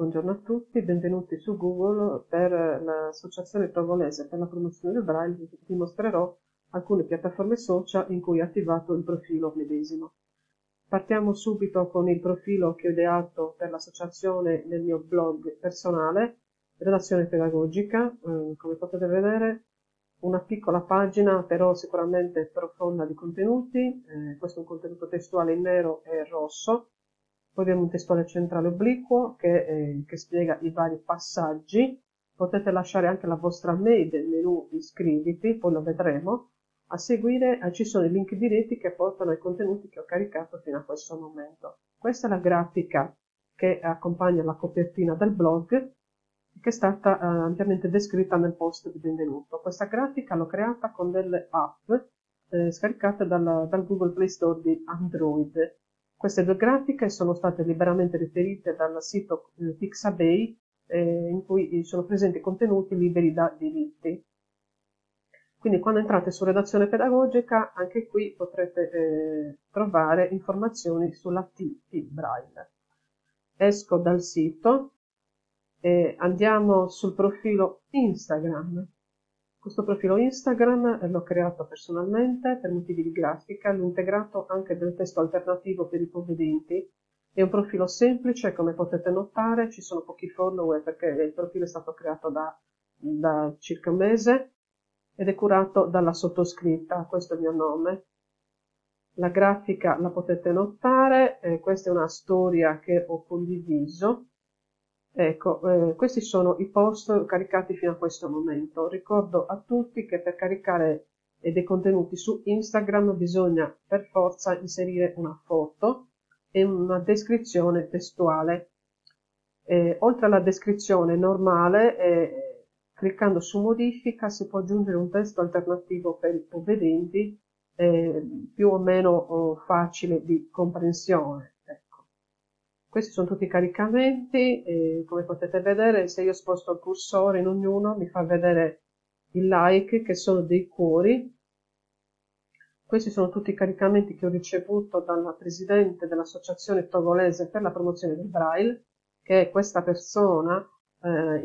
Buongiorno a tutti, benvenuti su Google per l'associazione togolese per la promozione del Braille vi mostrerò alcune piattaforme social in cui ho attivato il profilo medesimo. Partiamo subito con il profilo che ho ideato per l'associazione nel mio blog personale, redazione pedagogica, eh, come potete vedere una piccola pagina però sicuramente profonda di contenuti, eh, questo è un contenuto testuale in nero e rosso, poi abbiamo un testuale centrale obliquo che, eh, che, spiega i vari passaggi. Potete lasciare anche la vostra mail nel menu iscriviti, poi lo vedremo. A seguire eh, ci sono i link diretti che portano ai contenuti che ho caricato fino a questo momento. Questa è la grafica che accompagna la copertina del blog che è stata eh, ampiamente descritta nel post di benvenuto. Questa grafica l'ho creata con delle app eh, scaricate dal, dal Google Play Store di Android queste due grafiche sono state liberamente riferite dal sito eh, Pixabay eh, in cui sono presenti contenuti liberi da diritti. Quindi quando entrate su redazione pedagogica, anche qui potrete eh, trovare informazioni sulla TT Braille. Esco dal sito e andiamo sul profilo Instagram. Questo profilo Instagram l'ho creato personalmente per motivi di grafica, l'ho integrato anche del testo alternativo per i ipovedenti. È un profilo semplice, come potete notare, ci sono pochi follower perché il profilo è stato creato da, da circa un mese ed è curato dalla sottoscritta, questo è il mio nome. La grafica la potete notare, eh, questa è una storia che ho condiviso Ecco, eh, questi sono i post caricati fino a questo momento. Ricordo a tutti che per caricare dei contenuti su Instagram bisogna per forza inserire una foto e una descrizione testuale. Eh, oltre alla descrizione normale, eh, cliccando su modifica si può aggiungere un testo alternativo per i povedenti eh, più o meno oh, facile di comprensione. Questi sono tutti i caricamenti e come potete vedere se io sposto il cursore in ognuno mi fa vedere i like che sono dei cuori. Questi sono tutti i caricamenti che ho ricevuto dalla presidente dell'associazione togolese per la promozione del Braille, che è questa persona, eh,